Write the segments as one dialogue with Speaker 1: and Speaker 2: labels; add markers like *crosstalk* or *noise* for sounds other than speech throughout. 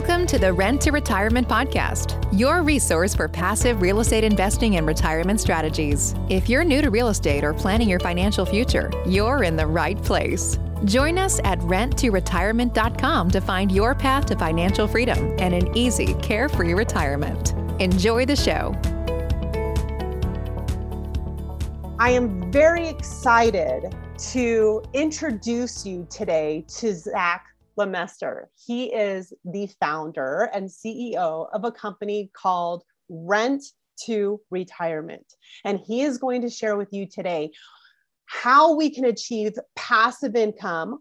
Speaker 1: Welcome to the Rent to Retirement Podcast, your resource for passive real estate investing and retirement strategies. If you're new to real estate or planning your financial future, you're in the right place. Join us at renttoretirement.com to find your path to financial freedom and an easy, carefree retirement. Enjoy the show.
Speaker 2: I am very excited to introduce you today to Zach Lemaster. He is the founder and CEO of a company called Rent to Retirement. And he is going to share with you today how we can achieve passive income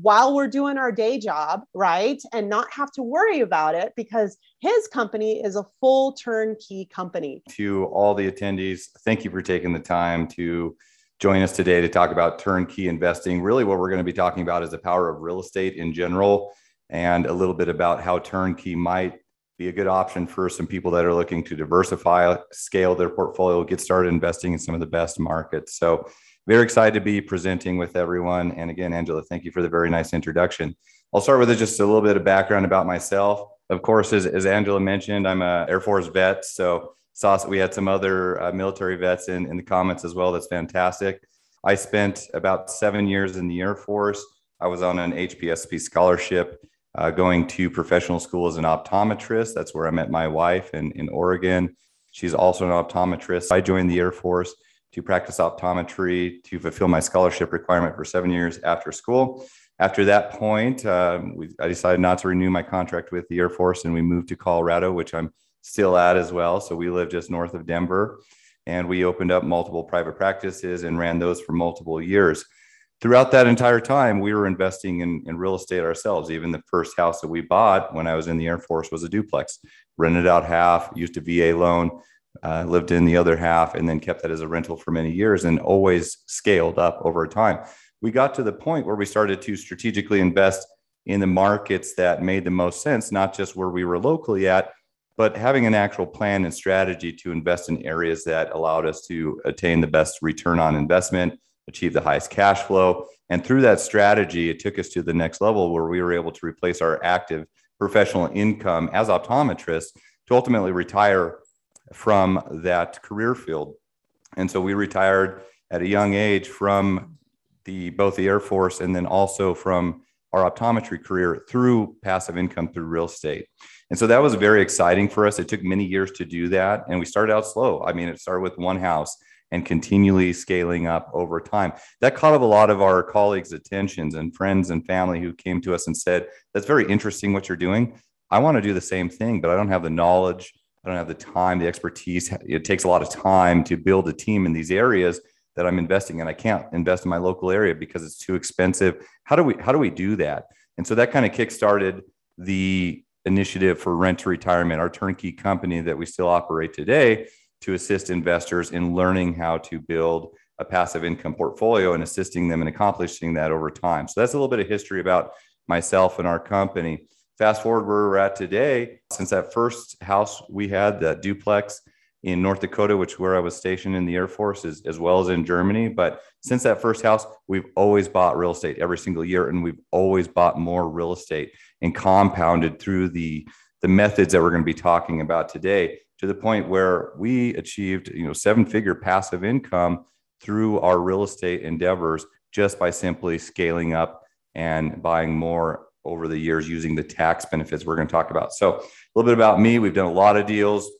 Speaker 2: while we're doing our day job, right? And not have to worry about it because his company is a full turnkey company.
Speaker 3: To all the attendees, thank you for taking the time to join us today to talk about turnkey investing. Really, what we're going to be talking about is the power of real estate in general and a little bit about how turnkey might be a good option for some people that are looking to diversify, scale their portfolio, get started investing in some of the best markets. So, very excited to be presenting with everyone. And again, Angela, thank you for the very nice introduction. I'll start with just a little bit of background about myself. Of course, as, as Angela mentioned, I'm a Air Force vet. So saw we had some other uh, military vets in, in the comments as well. That's fantastic. I spent about seven years in the Air Force. I was on an HPSP scholarship uh, going to professional school as an optometrist. That's where I met my wife in, in Oregon. She's also an optometrist. I joined the Air Force to practice optometry to fulfill my scholarship requirement for seven years after school. After that point, um, we, I decided not to renew my contract with the Air Force and we moved to Colorado, which I'm still at as well. So we live just north of Denver and we opened up multiple private practices and ran those for multiple years. Throughout that entire time, we were investing in, in real estate ourselves. Even the first house that we bought when I was in the Air Force was a duplex, rented out half, used a VA loan, uh, lived in the other half, and then kept that as a rental for many years and always scaled up over time. We got to the point where we started to strategically invest in the markets that made the most sense, not just where we were locally at, but having an actual plan and strategy to invest in areas that allowed us to attain the best return on investment, achieve the highest cash flow. And through that strategy, it took us to the next level where we were able to replace our active professional income as optometrists to ultimately retire from that career field. And so we retired at a young age from the both the Air Force and then also from our optometry career through passive income through real estate. And so that was very exciting for us. It took many years to do that. And we started out slow. I mean, it started with one house and continually scaling up over time. That caught up a lot of our colleagues' attentions and friends and family who came to us and said, That's very interesting what you're doing. I want to do the same thing, but I don't have the knowledge. I don't have the time, the expertise. It takes a lot of time to build a team in these areas that I'm investing in. I can't invest in my local area because it's too expensive. How do we how do we do that? And so that kind of kickstarted the initiative for rent to retirement, our turnkey company that we still operate today to assist investors in learning how to build a passive income portfolio and assisting them in accomplishing that over time. So that's a little bit of history about myself and our company. Fast forward where we're at today, since that first house we had, that duplex in North Dakota, which where I was stationed in the Air Force, as, as well as in Germany. But since that first house, we've always bought real estate every single year, and we've always bought more real estate and compounded through the the methods that we're going to be talking about today to the point where we achieved you know seven figure passive income through our real estate endeavors just by simply scaling up and buying more over the years using the tax benefits we're going to talk about. So a little bit about me. We've done a lot of deals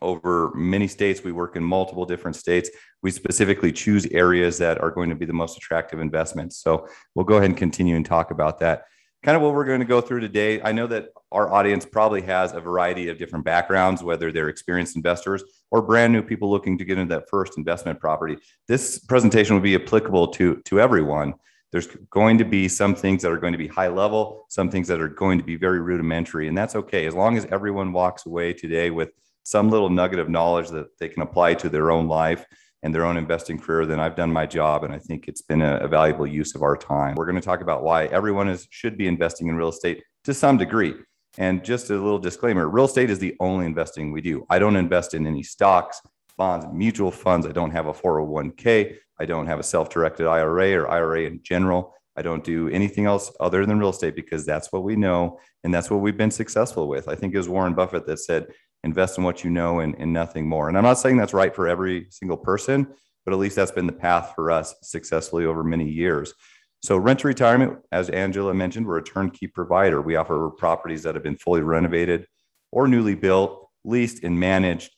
Speaker 3: over many states we work in multiple different states we specifically choose areas that are going to be the most attractive investments so we'll go ahead and continue and talk about that kind of what we're going to go through today. I know that our audience probably has a variety of different backgrounds, whether they're experienced investors or brand new people looking to get into that first investment property. This presentation will be applicable to, to everyone. There's going to be some things that are going to be high level, some things that are going to be very rudimentary, and that's okay as long as everyone walks away today with some little nugget of knowledge that they can apply to their own life and their own investing career, then I've done my job. And I think it's been a, a valuable use of our time. We're going to talk about why everyone is, should be investing in real estate to some degree. And just a little disclaimer real estate is the only investing we do. I don't invest in any stocks, bonds, mutual funds. I don't have a 401k. I don't have a self directed IRA or IRA in general. I don't do anything else other than real estate because that's what we know and that's what we've been successful with. I think it was Warren Buffett that said, invest in what you know and, and nothing more. And I'm not saying that's right for every single person, but at least that's been the path for us successfully over many years. So, rent to retirement, as Angela mentioned, we're a turnkey provider. We offer properties that have been fully renovated or newly built, leased, and managed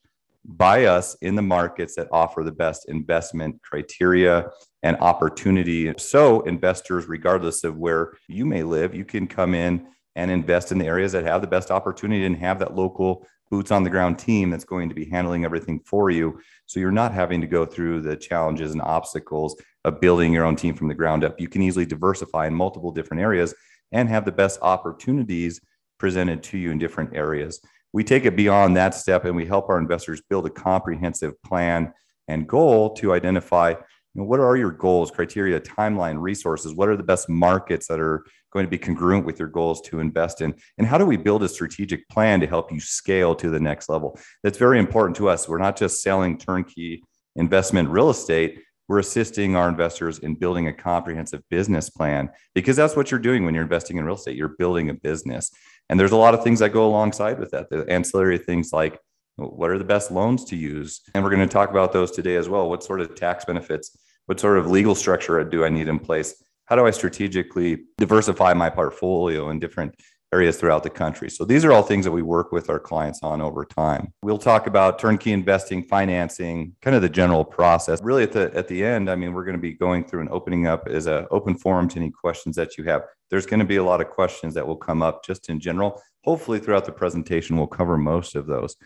Speaker 3: by us in the markets that offer the best investment criteria and opportunity. So, investors, regardless of where you may live, you can come in and invest in the areas that have the best opportunity and have that local boots on the ground team that's going to be handling everything for you. So you're not having to go through the challenges and obstacles of building your own team from the ground up. You can easily diversify in multiple different areas and have the best opportunities presented to you in different areas. We take it beyond that step and we help our investors build a comprehensive plan and goal to identify you know, what are your goals, criteria, timeline, resources? What are the best markets that are going to be congruent with your goals to invest in? And how do we build a strategic plan to help you scale to the next level? That's very important to us. We're not just selling turnkey investment real estate. We're assisting our investors in building a comprehensive business plan because that's what you're doing when you're investing in real estate. You're building a business. And there's a lot of things that go alongside with that. The ancillary things like what are the best loans to use? And we're going to talk about those today as well. What sort of tax benefits, what sort of legal structure do I need in place? How do I strategically diversify my portfolio in different areas throughout the country? So these are all things that we work with our clients on over time. We'll talk about turnkey investing, financing, kind of the general process. Really at the at the end, I mean, we're going to be going through and opening up as an open forum to any questions that you have. There's going to be a lot of questions that will come up just in general. Hopefully throughout the presentation we'll cover most of those.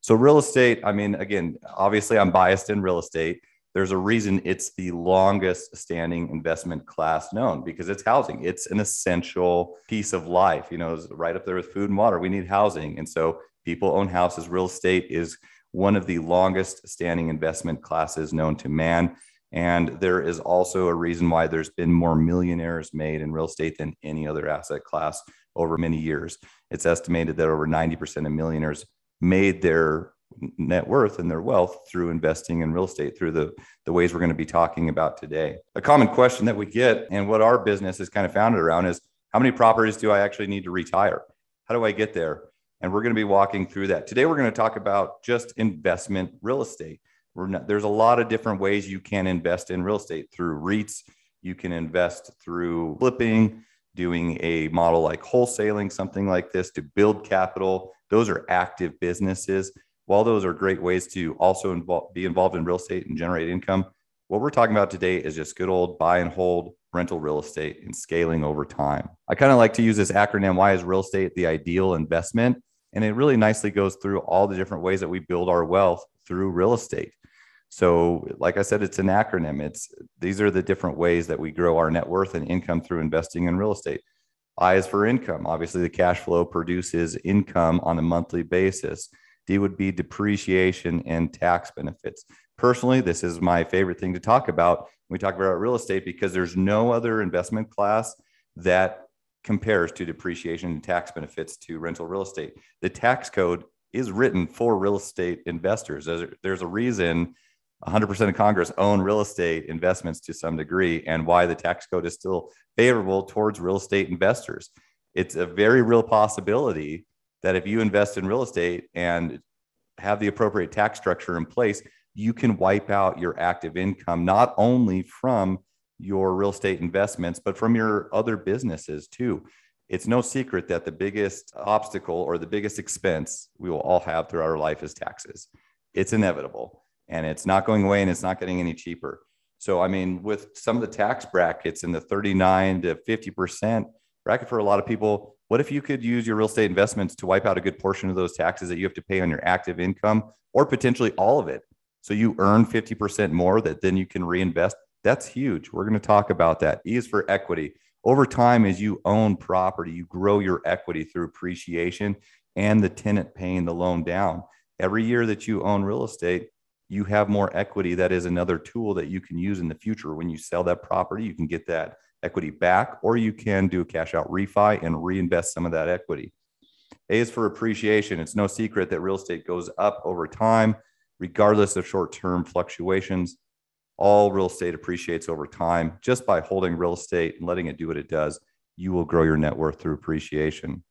Speaker 3: So real estate, I mean, again, obviously I'm biased in real estate. There's a reason it's the longest standing investment class known because it's housing. It's an essential piece of life. You know, right up there with food and water. We need housing. And so people own houses. Real estate is one of the longest standing investment classes known to man. And there is also a reason why there's been more millionaires made in real estate than any other asset class over many years. It's estimated that over 90% of millionaires made their net worth and their wealth through investing in real estate through the, the ways we're going to be talking about today. A common question that we get and what our business is kind of founded around is how many properties do I actually need to retire? How do I get there? And we're going to be walking through that. Today, we're going to talk about just investment real estate. Not, there's a lot of different ways you can invest in real estate through REITs. You can invest through flipping, doing a model like wholesaling, something like this to build capital those are active businesses. While those are great ways to also involve, be involved in real estate and generate income, what we're talking about today is just good old buy and hold rental real estate and scaling over time. I kind of like to use this acronym why is real estate the ideal investment? And it really nicely goes through all the different ways that we build our wealth through real estate. So, like I said, it's an acronym. It's these are the different ways that we grow our net worth and income through investing in real estate. I is for income. Obviously, the cash flow produces income on a monthly basis. D would be depreciation and tax benefits. Personally, this is my favorite thing to talk about we talk about real estate because there's no other investment class that compares to depreciation and tax benefits to rental real estate. The tax code is written for real estate investors. There's a reason 100% of Congress own real estate investments to some degree, and why the tax code is still favorable towards real estate investors. It's a very real possibility that if you invest in real estate and have the appropriate tax structure in place, you can wipe out your active income, not only from your real estate investments, but from your other businesses too. It's no secret that the biggest obstacle or the biggest expense we will all have throughout our life is taxes. It's inevitable and it's not going away and it's not getting any cheaper. So, I mean, with some of the tax brackets in the 39 to 50% bracket for a lot of people, what if you could use your real estate investments to wipe out a good portion of those taxes that you have to pay on your active income or potentially all of it? So you earn 50% more that then you can reinvest. That's huge. We're going to talk about that. E is for equity. Over time, as you own property, you grow your equity through appreciation and the tenant paying the loan down. Every year that you own real estate, you have more equity. That is another tool that you can use in the future. When you sell that property, you can get that equity back, or you can do a cash out refi and reinvest some of that equity. A is for appreciation. It's no secret that real estate goes up over time, regardless of short term fluctuations. all real estate appreciates over time. Just by holding real estate and letting it do what it does, you will grow your net worth through appreciation.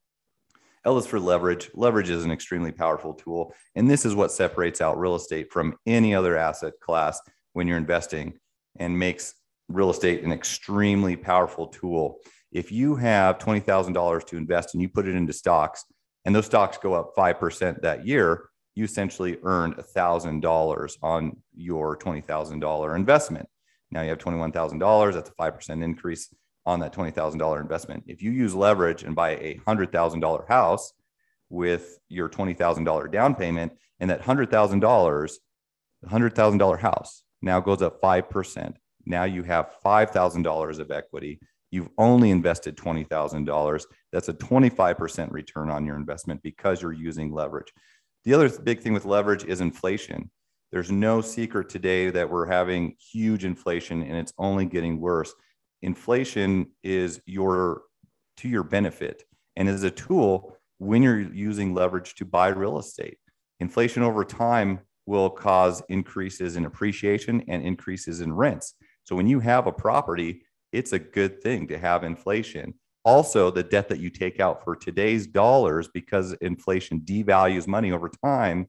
Speaker 3: L is for leverage. Leverage is an extremely powerful tool. And this is what separates out real estate from any other asset class when you're investing and makes real estate an extremely powerful tool. If you have $20,000 to invest and you put it into stocks and those stocks go up 5% that year, you essentially earned $1,000 on your $20,000 investment. Now you have $21,000. That's a 5% increase on that $20,000 investment. If you use leverage and buy a $100,000 house with your $20,000 down payment and that $100,000, $100,000 house now goes up 5%. Now you have $5,000 of equity. You've only invested $20,000. That's a 25% return on your investment because you're using leverage. The other big thing with leverage is inflation. There's no secret today that we're having huge inflation and it's only getting worse. Inflation is your to your benefit and is a tool when you're using leverage to buy real estate. Inflation over time will cause increases in appreciation and increases in rents. So when you have a property, it's a good thing to have inflation. Also the debt that you take out for today's dollars because inflation devalues money over time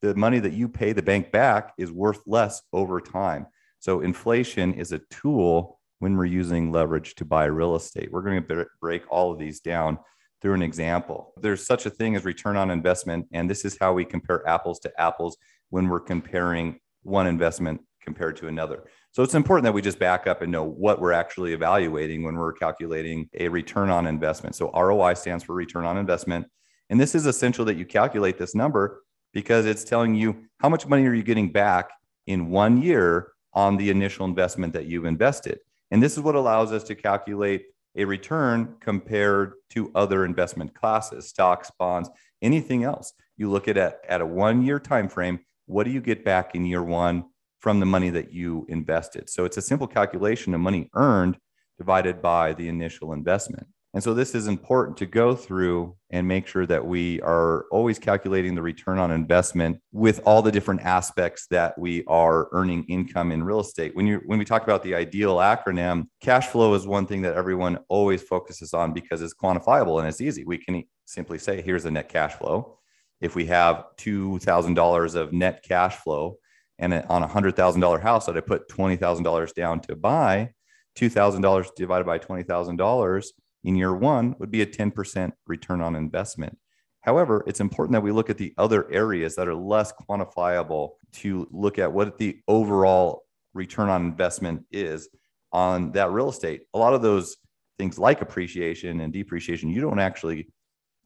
Speaker 3: the money that you pay the bank back is worth less over time. So inflation is a tool when we're using leverage to buy real estate. We're going to break all of these down through an example. There's such a thing as return on investment and this is how we compare apples to apples when we're comparing one investment compared to another so it's important that we just back up and know what we're actually evaluating when we're calculating a return on investment. So ROI stands for return on investment. And this is essential that you calculate this number because it's telling you how much money are you getting back in one year on the initial investment that you've invested. And this is what allows us to calculate a return compared to other investment classes, stocks, bonds, anything else. You look at it at a one year time frame. What do you get back in year one? From the money that you invested. So it's a simple calculation of money earned divided by the initial investment. And so this is important to go through and make sure that we are always calculating the return on investment with all the different aspects that we are earning income in real estate. When you when we talk about the ideal acronym, cash flow is one thing that everyone always focuses on because it's quantifiable and it's easy. We can simply say here's the net cash flow. If we have $2,000 of net cash flow, and on a hundred thousand dollar house that I put twenty thousand dollars down to buy, two thousand dollars divided by twenty thousand dollars in year one would be a ten percent return on investment. However, it's important that we look at the other areas that are less quantifiable to look at what the overall return on investment is on that real estate. A lot of those things like appreciation and depreciation, you don't actually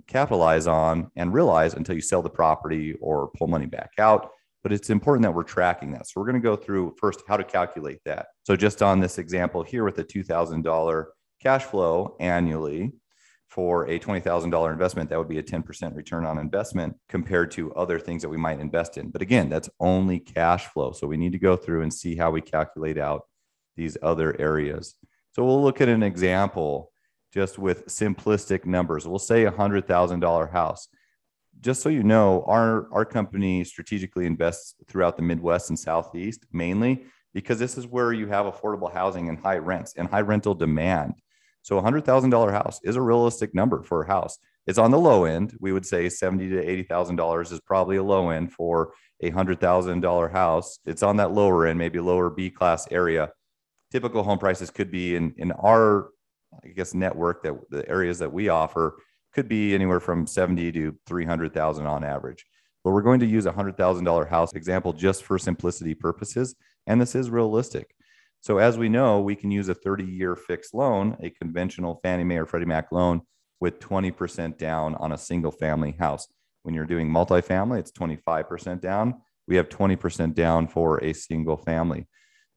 Speaker 3: capitalize on and realize until you sell the property or pull money back out but it's important that we're tracking that. So we're going to go through first how to calculate that. So just on this example here with the $2,000 cash flow annually for a $20,000 investment, that would be a 10% return on investment compared to other things that we might invest in. But again, that's only cash flow. So we need to go through and see how we calculate out these other areas. So we'll look at an example just with simplistic numbers. We'll say a $100,000 house just so you know, our our company strategically invests throughout the Midwest and Southeast mainly because this is where you have affordable housing and high rents and high rental demand. So a hundred thousand dollar house is a realistic number for a house. It's on the low end. We would say seventy to eighty thousand dollars is probably a low end for a hundred thousand dollar house. It's on that lower end, maybe lower B class area. Typical home prices could be in in our I guess network that the areas that we offer could be anywhere from 70 to 300,000 on average. But we're going to use a $100,000 house example just for simplicity purposes. And this is realistic. So as we know, we can use a 30 year fixed loan, a conventional Fannie Mae or Freddie Mac loan with 20% down on a single family house. When you're doing multifamily, it's 25% down. We have 20% down for a single family.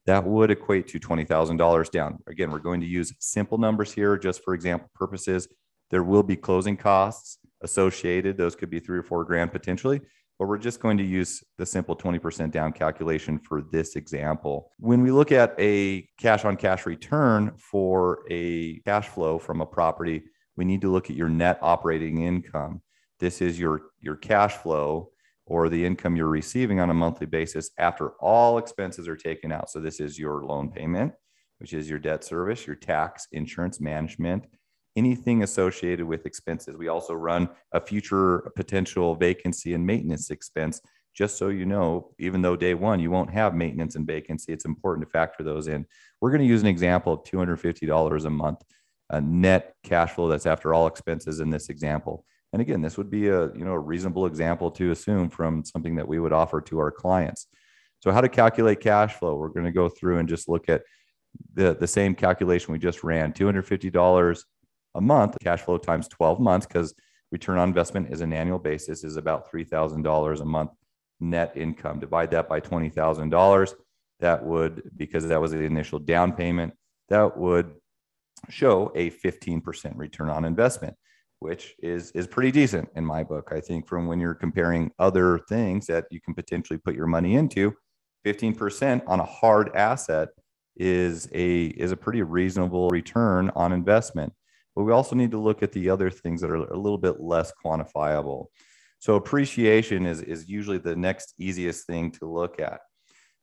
Speaker 3: That would equate to $20,000 down. Again, we're going to use simple numbers here just for example purposes. There will be closing costs associated. Those could be three or four grand potentially, but we're just going to use the simple 20% down calculation for this example. When we look at a cash on cash return for a cash flow from a property, we need to look at your net operating income. This is your, your cash flow or the income you're receiving on a monthly basis after all expenses are taken out. So this is your loan payment, which is your debt service, your tax, insurance management, anything associated with expenses. We also run a future potential vacancy and maintenance expense. Just so you know, even though day one you won't have maintenance and vacancy, it's important to factor those in. We're going to use an example of $250 a month, a net cash flow that's after all expenses in this example. And again, this would be a you know a reasonable example to assume from something that we would offer to our clients. So how to calculate cash flow? We're going to go through and just look at the, the same calculation we just ran, $250 a month, cash flow times 12 months, because return on investment is an annual basis, is about $3,000 a month net income. Divide that by $20,000. That would, because that was the initial down payment, that would show a 15% return on investment which is is pretty decent in my book. I think from when you're comparing other things that you can potentially put your money into, 15% on a hard asset is a is a pretty reasonable return on investment. But we also need to look at the other things that are a little bit less quantifiable. So appreciation is is usually the next easiest thing to look at.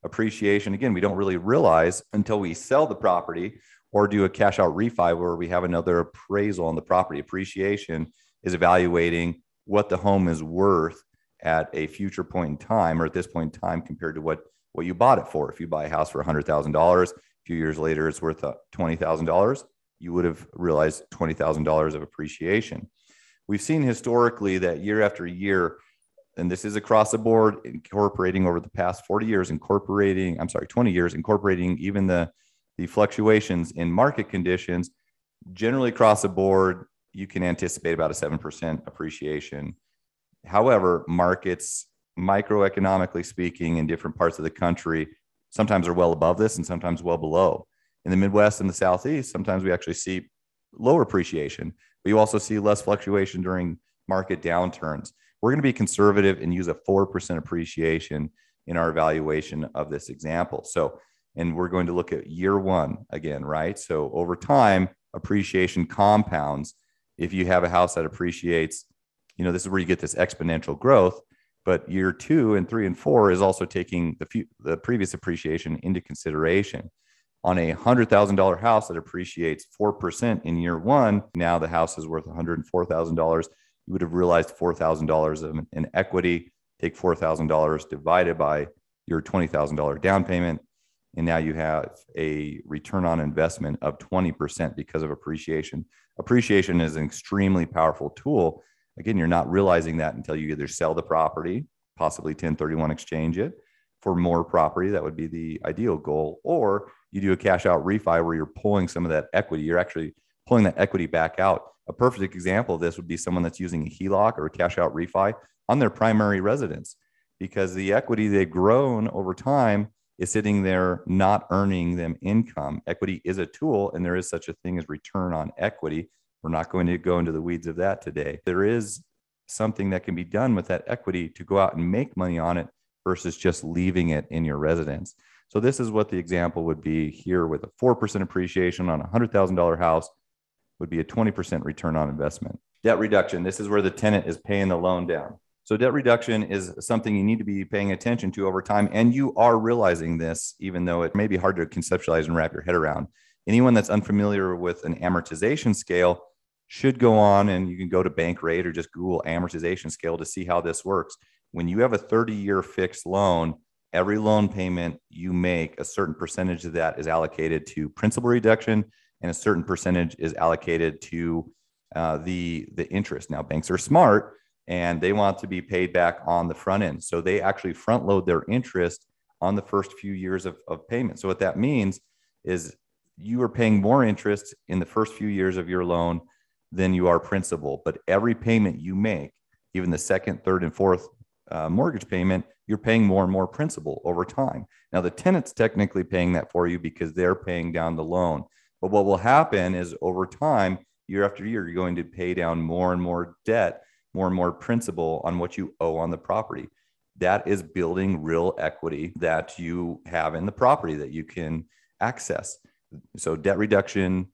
Speaker 3: Appreciation again, we don't really realize until we sell the property or do a cash out refi where we have another appraisal on the property. Appreciation is evaluating what the home is worth at a future point in time or at this point in time compared to what what you bought it for. If you buy a house for $100,000, a few years later it's worth uh, $20,000, you would have realized $20,000 of appreciation. We've seen historically that year after year and this is across the board incorporating over the past 40 years incorporating i'm sorry 20 years incorporating even the the fluctuations in market conditions, generally across the board, you can anticipate about a 7% appreciation. However, markets, microeconomically speaking, in different parts of the country, sometimes are well above this and sometimes well below. In the Midwest and the Southeast, sometimes we actually see lower appreciation, but you also see less fluctuation during market downturns. We're going to be conservative and use a 4% appreciation in our evaluation of this example. So and we're going to look at year one again, right? So over time, appreciation compounds. If you have a house that appreciates, you know, this is where you get this exponential growth. But year two and three and four is also taking the, few, the previous appreciation into consideration. On a hundred thousand dollar house that appreciates four percent in year one, now the house is worth one hundred and four thousand dollars. You would have realized four thousand dollars in equity. Take four thousand dollars divided by your twenty thousand dollar down payment and now you have a return on investment of 20% because of appreciation. Appreciation is an extremely powerful tool. Again, you're not realizing that until you either sell the property, possibly 1031 exchange it for more property. That would be the ideal goal. Or you do a cash out refi where you're pulling some of that equity. You're actually pulling that equity back out. A perfect example of this would be someone that's using a HELOC or a cash out refi on their primary residence because the equity they've grown over time is sitting there not earning them income. Equity is a tool, and there is such a thing as return on equity. We're not going to go into the weeds of that today. There is something that can be done with that equity to go out and make money on it versus just leaving it in your residence. So, this is what the example would be here with a 4% appreciation on a $100,000 house would be a 20% return on investment. Debt reduction this is where the tenant is paying the loan down. So debt reduction is something you need to be paying attention to over time. And you are realizing this, even though it may be hard to conceptualize and wrap your head around. Anyone that's unfamiliar with an amortization scale should go on and you can go to Bankrate or just Google amortization scale to see how this works. When you have a 30 year fixed loan, every loan payment you make, a certain percentage of that is allocated to principal reduction and a certain percentage is allocated to uh, the, the interest. Now, banks are smart and they want to be paid back on the front end. So they actually front load their interest on the first few years of, of payment. So what that means is you are paying more interest in the first few years of your loan than you are principal. But every payment you make, even the second, third, and fourth uh, mortgage payment, you're paying more and more principal over time. Now, the tenant's technically paying that for you because they're paying down the loan. But what will happen is over time, year after year, you're going to pay down more and more debt more and more principal on what you owe on the property. That is building real equity that you have in the property that you can access. So, debt reduction,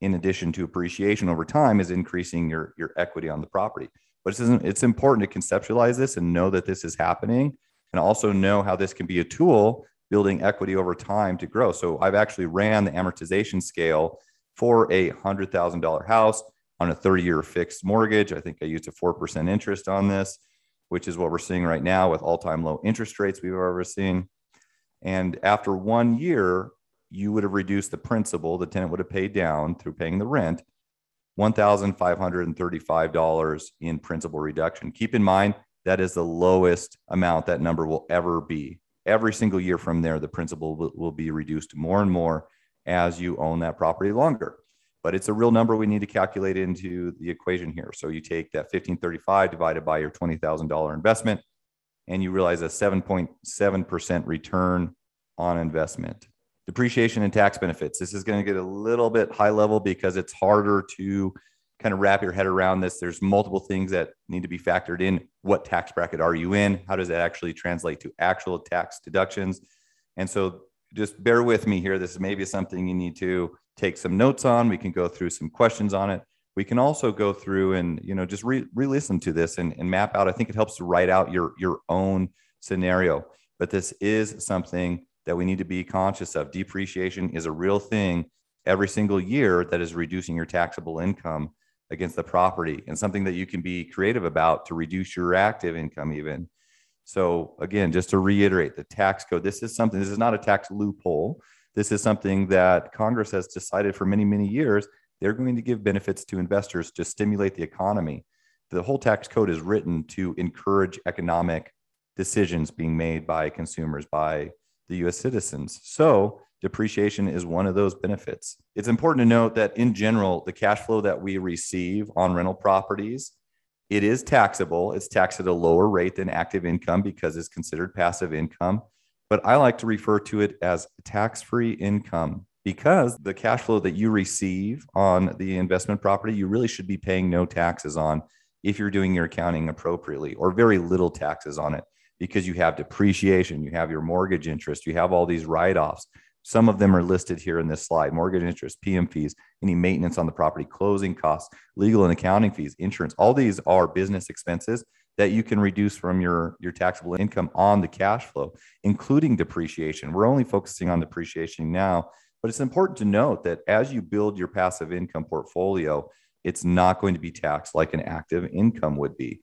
Speaker 3: in addition to appreciation over time is increasing your, your equity on the property. But it's, it's important to conceptualize this and know that this is happening and also know how this can be a tool building equity over time to grow. So I've actually ran the amortization scale for a $100,000 house on a 30 year fixed mortgage. I think I used a 4% interest on this, which is what we're seeing right now with all time low interest rates we've ever seen. And after one year, you would have reduced the principal, the tenant would have paid down through paying the rent, $1,535 in principal reduction. Keep in mind, that is the lowest amount that number will ever be. Every single year from there, the principal will, will be reduced more and more as you own that property longer. But it's a real number we need to calculate into the equation here. So you take that 1535 divided by your $20,000 investment, and you realize a 7.7% return on investment. Depreciation and tax benefits. This is going to get a little bit high level because it's harder to kind of wrap your head around this. There's multiple things that need to be factored in. What tax bracket are you in? How does that actually translate to actual tax deductions? And so just bear with me here. This is maybe something you need to take some notes on. We can go through some questions on it. We can also go through and you know just re- listen to this and, and map out. I think it helps to write out your your own scenario. But this is something that we need to be conscious of. Depreciation is a real thing every single year that is reducing your taxable income against the property and something that you can be creative about to reduce your active income even. So again just to reiterate the tax code this is something this is not a tax loophole. This is something that congress has decided for many many years. They're going to give benefits to investors to stimulate the economy. The whole tax code is written to encourage economic decisions being made by consumers by the us citizens. So depreciation is one of those benefits. It's important to note that in general, the cash flow that we receive on rental properties, it is taxable. It's taxed at a lower rate than active income because it's considered passive income. But I like to refer to it as tax-free income because the cash flow that you receive on the investment property, you really should be paying no taxes on if you're doing your accounting appropriately or very little taxes on it because you have depreciation, you have your mortgage interest, you have all these write offs. Some of them are listed here in this slide mortgage interest, PM fees, any maintenance on the property, closing costs, legal and accounting fees, insurance. All these are business expenses that you can reduce from your, your taxable income on the cash flow, including depreciation. We're only focusing on depreciation now, but it's important to note that as you build your passive income portfolio, it's not going to be taxed like an active income would be.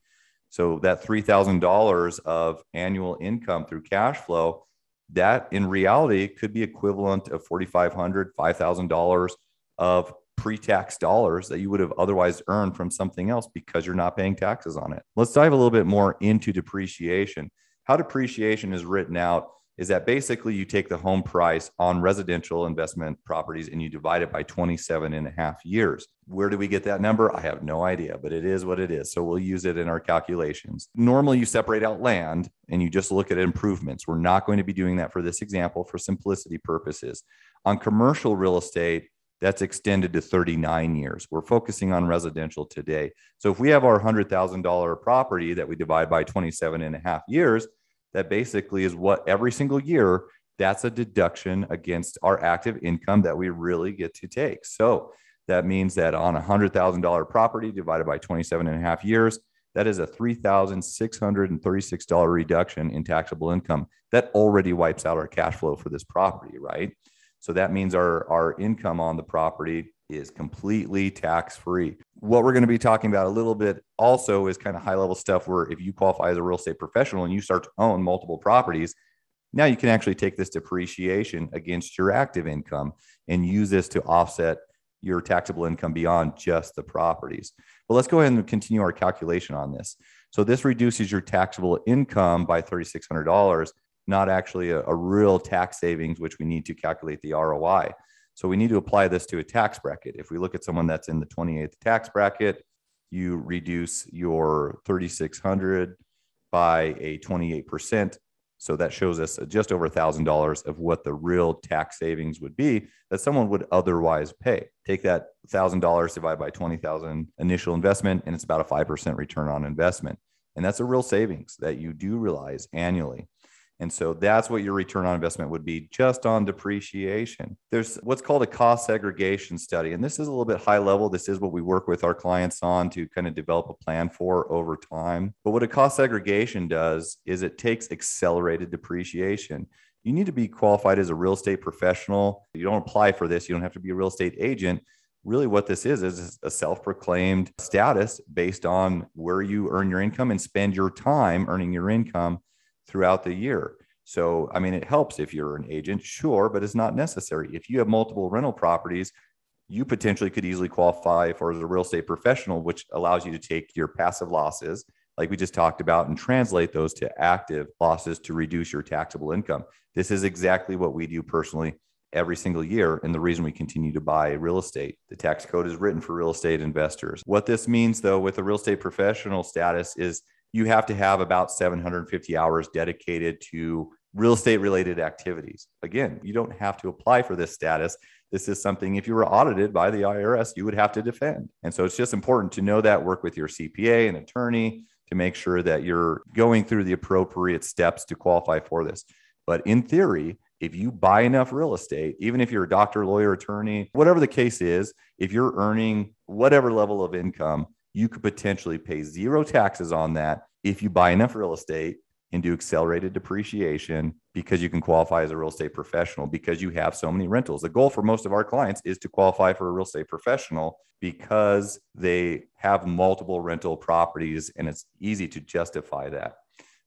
Speaker 3: So that $3,000 of annual income through cash flow that in reality could be equivalent of $4,500, $5,000 of pre-tax dollars that you would have otherwise earned from something else because you're not paying taxes on it. Let's dive a little bit more into depreciation. How depreciation is written out is that basically you take the home price on residential investment properties and you divide it by 27 and a half years. Where do we get that number? I have no idea, but it is what it is. So we'll use it in our calculations. Normally, you separate out land and you just look at improvements. We're not going to be doing that for this example for simplicity purposes. On commercial real estate, that's extended to 39 years. We're focusing on residential today. So if we have our $100,000 property that we divide by 27 and a half years, that basically is what every single year that's a deduction against our active income that we really get to take. So that means that on a $100,000 property divided by 27 and a half years, that is a $3,636 reduction in taxable income. That already wipes out our cash flow for this property, right? So that means our, our income on the property is completely tax free. What we're going to be talking about a little bit also is kind of high level stuff where if you qualify as a real estate professional and you start to own multiple properties, now you can actually take this depreciation against your active income and use this to offset your taxable income beyond just the properties. But let's go ahead and continue our calculation on this. So this reduces your taxable income by $3,600, not actually a, a real tax savings, which we need to calculate the ROI. So we need to apply this to a tax bracket. If we look at someone that's in the 28th tax bracket, you reduce your 3600 by a 28%. So that shows us just over $1,000 of what the real tax savings would be that someone would otherwise pay. Take that $1,000 divided by 20,000 initial investment and it's about a 5% return on investment. And that's a real savings that you do realize annually. And so that's what your return on investment would be just on depreciation. There's what's called a cost segregation study. And this is a little bit high level. This is what we work with our clients on to kind of develop a plan for over time. But what a cost segregation does is it takes accelerated depreciation. You need to be qualified as a real estate professional. You don't apply for this, you don't have to be a real estate agent really what this is is a self-proclaimed status based on where you earn your income and spend your time earning your income throughout the year. So, I mean, it helps if you're an agent, sure, but it's not necessary. If you have multiple rental properties, you potentially could easily qualify for as a real estate professional, which allows you to take your passive losses, like we just talked about, and translate those to active losses to reduce your taxable income. This is exactly what we do personally every single year and the reason we continue to buy real estate. The tax code is written for real estate investors. What this means, though, with a real estate professional status is you have to have about 750 hours dedicated to real estate related activities. Again, you don't have to apply for this status. This is something, if you were audited by the IRS, you would have to defend. And so it's just important to know that, work with your CPA and attorney to make sure that you're going through the appropriate steps to qualify for this. But in theory, if you buy enough real estate, even if you're a doctor, lawyer, attorney, whatever the case is, if you're earning whatever level of income, you could potentially pay zero taxes on that if you buy enough real estate and do accelerated depreciation because you can qualify as a real estate professional because you have so many rentals. The goal for most of our clients is to qualify for a real estate professional because they have multiple rental properties and it's easy to justify that.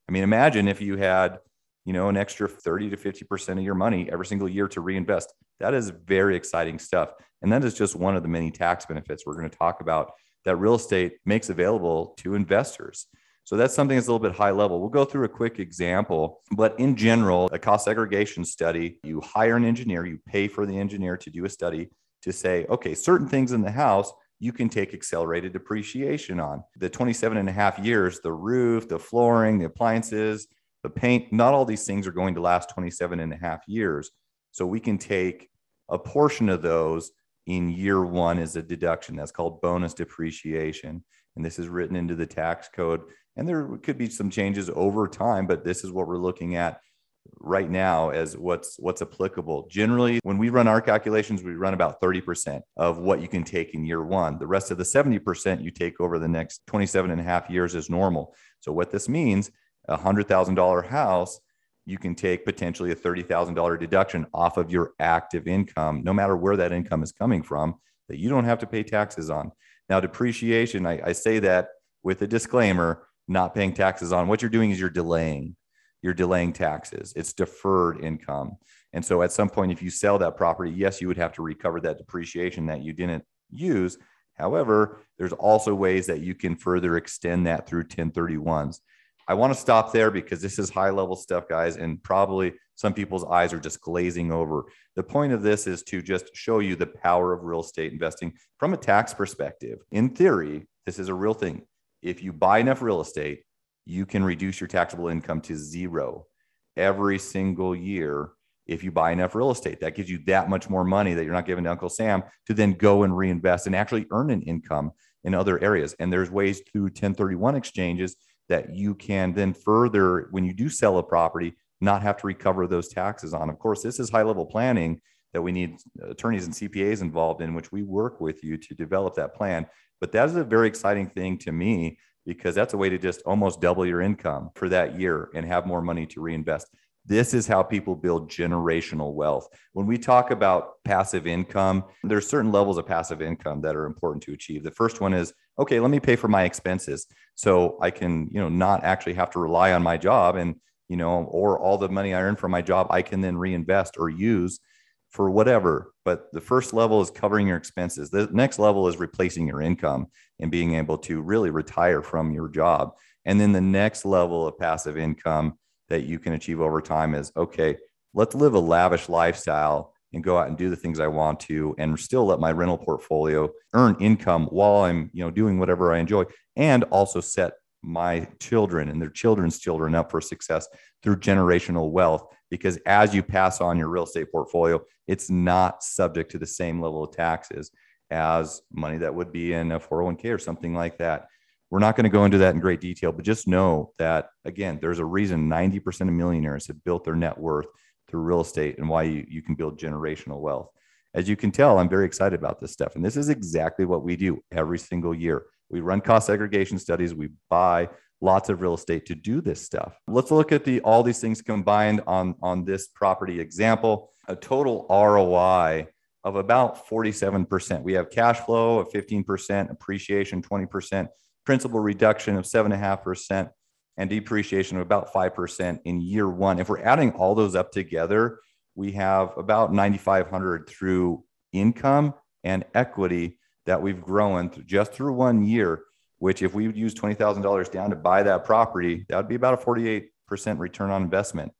Speaker 3: I mean, imagine if you had, you know, an extra 30 to 50% of your money every single year to reinvest. That is very exciting stuff. And that is just one of the many tax benefits we're going to talk about that real estate makes available to investors. So that's something that's a little bit high level. We'll go through a quick example, but in general, a cost segregation study, you hire an engineer, you pay for the engineer to do a study to say, okay, certain things in the house you can take accelerated depreciation on. The 27 and a half years, the roof, the flooring, the appliances, the paint, not all these things are going to last 27 and a half years. So we can take a portion of those in year one as a deduction. That's called bonus depreciation. And this is written into the tax code. And there could be some changes over time, but this is what we're looking at right now as what's what's applicable. Generally, when we run our calculations, we run about 30% of what you can take in year one. The rest of the 70% you take over the next 27 and a half years is normal. So what this means, a $100,000 house you can take potentially a $30,000 deduction off of your active income, no matter where that income is coming from, that you don't have to pay taxes on. Now, depreciation, I, I say that with a disclaimer not paying taxes on. What you're doing is you're delaying. You're delaying taxes. It's deferred income. And so at some point, if you sell that property, yes, you would have to recover that depreciation that you didn't use. However, there's also ways that you can further extend that through 1031s. I want to stop there because this is high level stuff, guys, and probably some people's eyes are just glazing over. The point of this is to just show you the power of real estate investing from a tax perspective. In theory, this is a real thing. If you buy enough real estate, you can reduce your taxable income to zero every single year if you buy enough real estate. That gives you that much more money that you're not giving to Uncle Sam to then go and reinvest and actually earn an income in other areas. And there's ways through 1031 exchanges that you can then further, when you do sell a property, not have to recover those taxes on. Of course, this is high level planning that we need attorneys and CPAs involved in, which we work with you to develop that plan. But that is a very exciting thing to me because that's a way to just almost double your income for that year and have more money to reinvest. This is how people build generational wealth. When we talk about passive income, there's certain levels of passive income that are important to achieve. The first one is, okay, let me pay for my expenses so I can, you know, not actually have to rely on my job and, you know, or all the money I earn from my job I can then reinvest or use for whatever. But the first level is covering your expenses. The next level is replacing your income and being able to really retire from your job. And then the next level of passive income that you can achieve over time is okay, let's live a lavish lifestyle and go out and do the things I want to and still let my rental portfolio earn income while I'm, you know, doing whatever I enjoy and also set my children and their children's children up for success through generational wealth because as you pass on your real estate portfolio, it's not subject to the same level of taxes as money that would be in a 401k or something like that. We're not going to go into that in great detail, but just know that, again, there's a reason 90% of millionaires have built their net worth through real estate and why you, you can build generational wealth. As you can tell, I'm very excited about this stuff. And this is exactly what we do every single year. We run cost segregation studies, we buy lots of real estate to do this stuff. Let's look at the all these things combined on, on this property example. A total ROI of about 47%. We have cash flow of 15%, appreciation 20%, principal reduction of 7.5%, and depreciation of about 5% in year one. If we're adding all those up together, we have about 9,500 through income and equity that we've grown just through one year, which if we would use $20,000 down to buy that property, that would be about a 48% return on investment.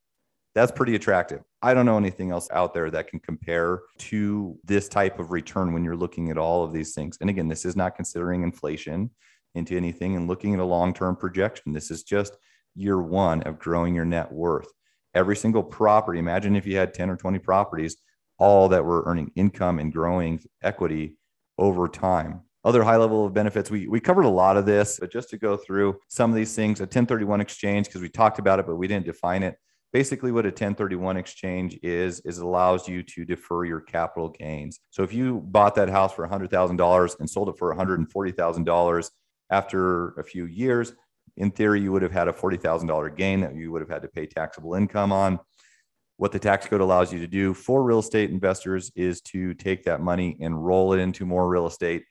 Speaker 3: That's pretty attractive. I don't know anything else out there that can compare to this type of return when you're looking at all of these things. And again, this is not considering inflation into anything and looking at a long term projection. This is just year one of growing your net worth. Every single property, imagine if you had 10 or 20 properties, all that were earning income and growing equity over time. Other high level of benefits, we, we covered a lot of this, but just to go through some of these things, a 1031 exchange, because we talked about it, but we didn't define it. Basically, what a 1031 exchange is, is it allows you to defer your capital gains. So if you bought that house for $100,000 and sold it for $140,000 after a few years, in theory, you would have had a $40,000 gain that you would have had to pay taxable income on. What the tax code allows you to do for real estate investors is to take that money and roll it into more real estate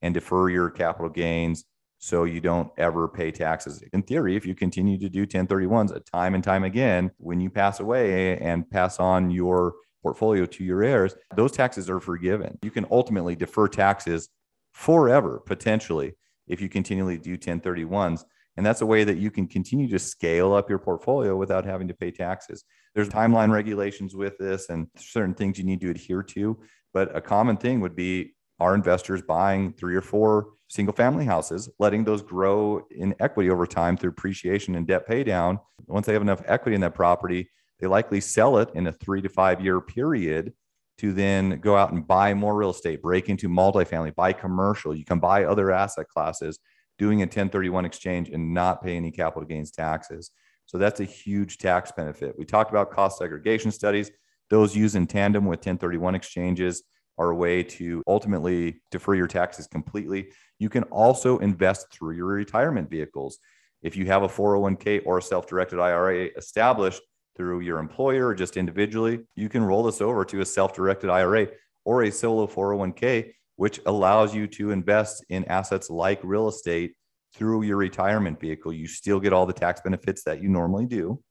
Speaker 3: and defer your capital gains so you don't ever pay taxes. In theory, if you continue to do 1031s a time and time again, when you pass away and pass on your portfolio to your heirs, those taxes are forgiven. You can ultimately defer taxes forever, potentially, if you continually do 1031s. And that's a way that you can continue to scale up your portfolio without having to pay taxes. There's timeline regulations with this and certain things you need to adhere to. But a common thing would be our investors buying three or four single family houses, letting those grow in equity over time through appreciation and debt pay down. Once they have enough equity in that property, they likely sell it in a three to five year period to then go out and buy more real estate, break into multifamily, buy commercial. You can buy other asset classes doing a 1031 exchange and not pay any capital gains taxes. So that's a huge tax benefit. We talked about cost segregation studies. Those used in tandem with 1031 exchanges are a way to ultimately defer your taxes completely. You can also invest through your retirement vehicles. If you have a 401k or a self directed IRA established through your employer or just individually, you can roll this over to a self directed IRA or a solo 401k which allows you to invest in assets like real estate through your retirement vehicle. You still get all the tax benefits that you normally do.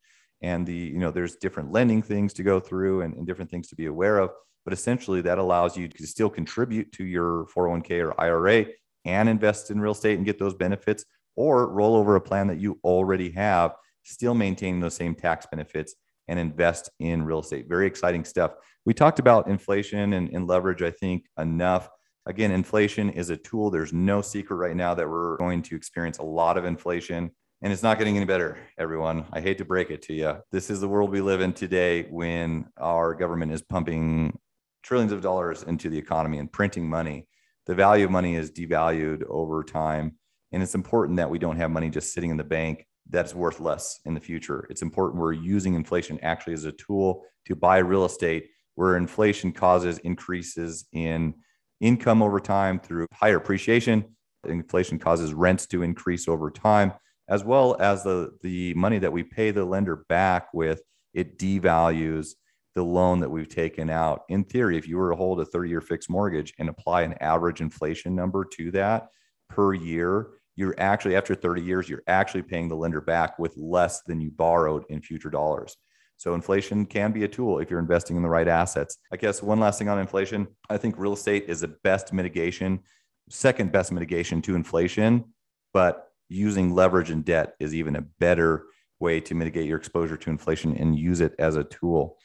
Speaker 3: And the, you know, there's different lending things to go through and, and different things to be aware of. But essentially, that allows you to still contribute to your 401k or IRA and invest in real estate and get those benefits, or roll over a plan that you already have, still maintaining those same tax benefits and invest in real estate. Very exciting stuff. We talked about inflation and, and leverage, I think, enough. Again, inflation is a tool. There's no secret right now that we're going to experience a lot of inflation and it's not getting any better, everyone. I hate to break it to you. This is the world we live in today when our government is pumping trillions of dollars into the economy and printing money. The value of money is devalued over time. And it's important that we don't have money just sitting in the bank that's worth less in the future. It's important we're using inflation actually as a tool to buy real estate where inflation causes increases in income over time through higher appreciation. Inflation causes rents to increase over time, as well as the, the money that we pay the lender back with, it devalues the loan that we've taken out. In theory, if you were to hold a 30 year fixed mortgage and apply an average inflation number to that per year, you're actually, after 30 years, you're actually paying the lender back with less than you borrowed in future dollars. So inflation can be a tool if you're investing in the right assets. I guess one last thing on inflation, I think real estate is the best mitigation, second best mitigation to inflation, but using leverage and debt is even a better way to mitigate your exposure to inflation and use it as a tool.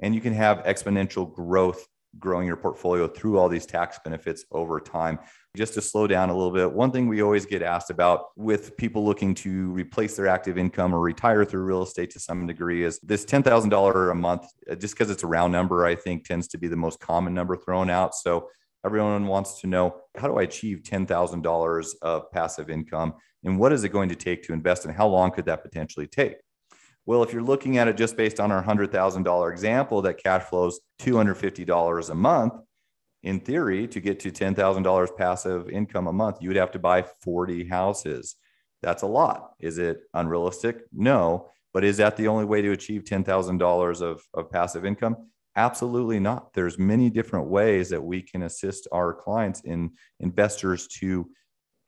Speaker 3: And you can have exponential growth growing your portfolio through all these tax benefits over time. Just to slow down a little bit, one thing we always get asked about with people looking to replace their active income or retire through real estate to some degree is this $10,000 a month, uh, just because it's a round number, I think tends to be the most common number thrown out. So everyone wants to know how do I achieve $10,000 of passive income and what is it going to take to invest and how long could that potentially take? Well, if you're looking at it just based on our $100,000 example that cash flows $250 a month, in theory, to get to $10,000 passive income a month, you would have to buy 40 houses. That's a lot. Is it unrealistic? No. But is that the only way to achieve $10,000 of, of passive income? Absolutely not. There's many different ways that we can assist our clients in investors to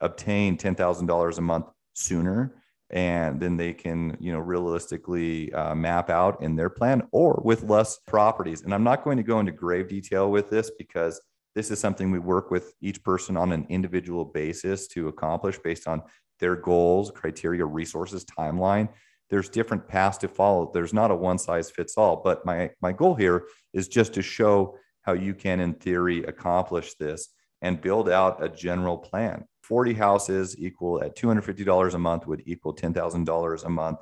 Speaker 3: obtain $10,000 a month sooner and then they can you know realistically uh, map out in their plan or with less properties and i'm not going to go into grave detail with this because this is something we work with each person on an individual basis to accomplish based on their goals criteria resources timeline. There's different paths to follow. There's not a one size fits all but my my goal here is just to show how you can in theory accomplish this and build out a general plan. 40 houses equal at $250 a month would equal $10,000 a month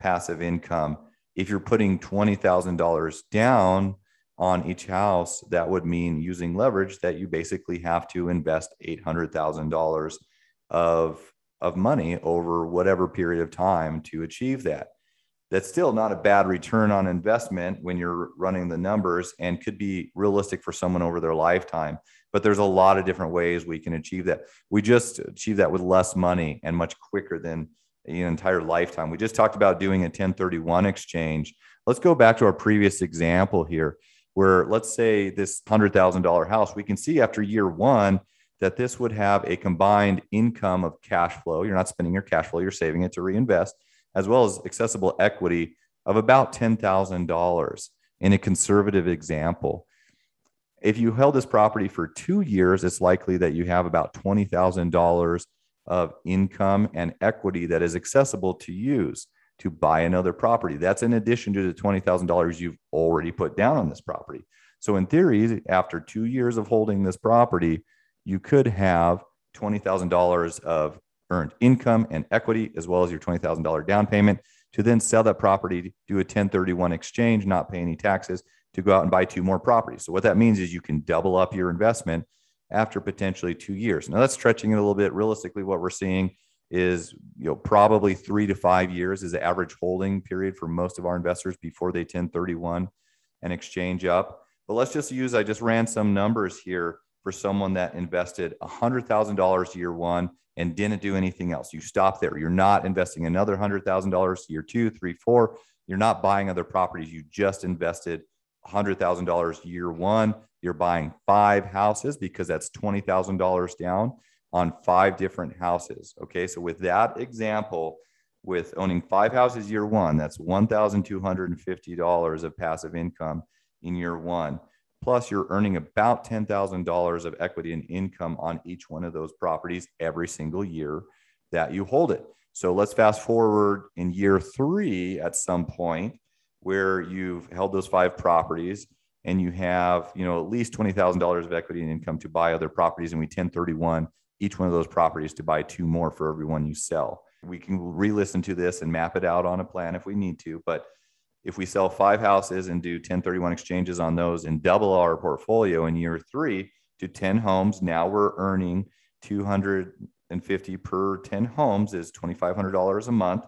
Speaker 3: passive income. If you're putting $20,000 down on each house, that would mean using leverage that you basically have to invest $800,000 of, of money over whatever period of time to achieve that. That's still not a bad return on investment when you're running the numbers and could be realistic for someone over their lifetime but there's a lot of different ways we can achieve that. We just achieve that with less money and much quicker than an entire lifetime. We just talked about doing a 1031 exchange. Let's go back to our previous example here, where let's say this $100,000 house, we can see after year one that this would have a combined income of cash flow. You're not spending your cash flow, you're saving it to reinvest, as well as accessible equity of about $10,000 in a conservative example. If you held this property for two years, it's likely that you have about $20,000 of income and equity that is accessible to use to buy another property. That's in addition to the $20,000 you've already put down on this property. So, in theory, after two years of holding this property, you could have $20,000 of earned income and equity, as well as your $20,000 down payment to then sell that property, do a 1031 exchange, not pay any taxes, to go out and buy two more properties. So what that means is you can double up your investment after potentially two years. Now that's stretching it a little bit. Realistically, what we're seeing is you know probably three to five years is the average holding period for most of our investors before they 1031 and exchange up. But let's just use I just ran some numbers here for someone that invested $100,000 year one and didn't do anything else. You stop there. You're not investing another $100,000 year two, three, four. You're not buying other properties. You just invested $100,000 year one, you're buying five houses because that's $20,000 down on five different houses. Okay. So, with that example, with owning five houses year one, that's $1,250 of passive income in year one. Plus, you're earning about $10,000 of equity and income on each one of those properties every single year that you hold it. So, let's fast forward in year three at some point where you've held those five properties and you have, you know, at least $20,000 of equity and income to buy other properties and we 1031 each one of those properties to buy two more for every one you sell. We can re-listen to this and map it out on a plan if we need to, but if we sell five houses and do 1031 exchanges on those and double our portfolio in year 3 to 10 homes, now we're earning 250 per 10 homes is $2500 a month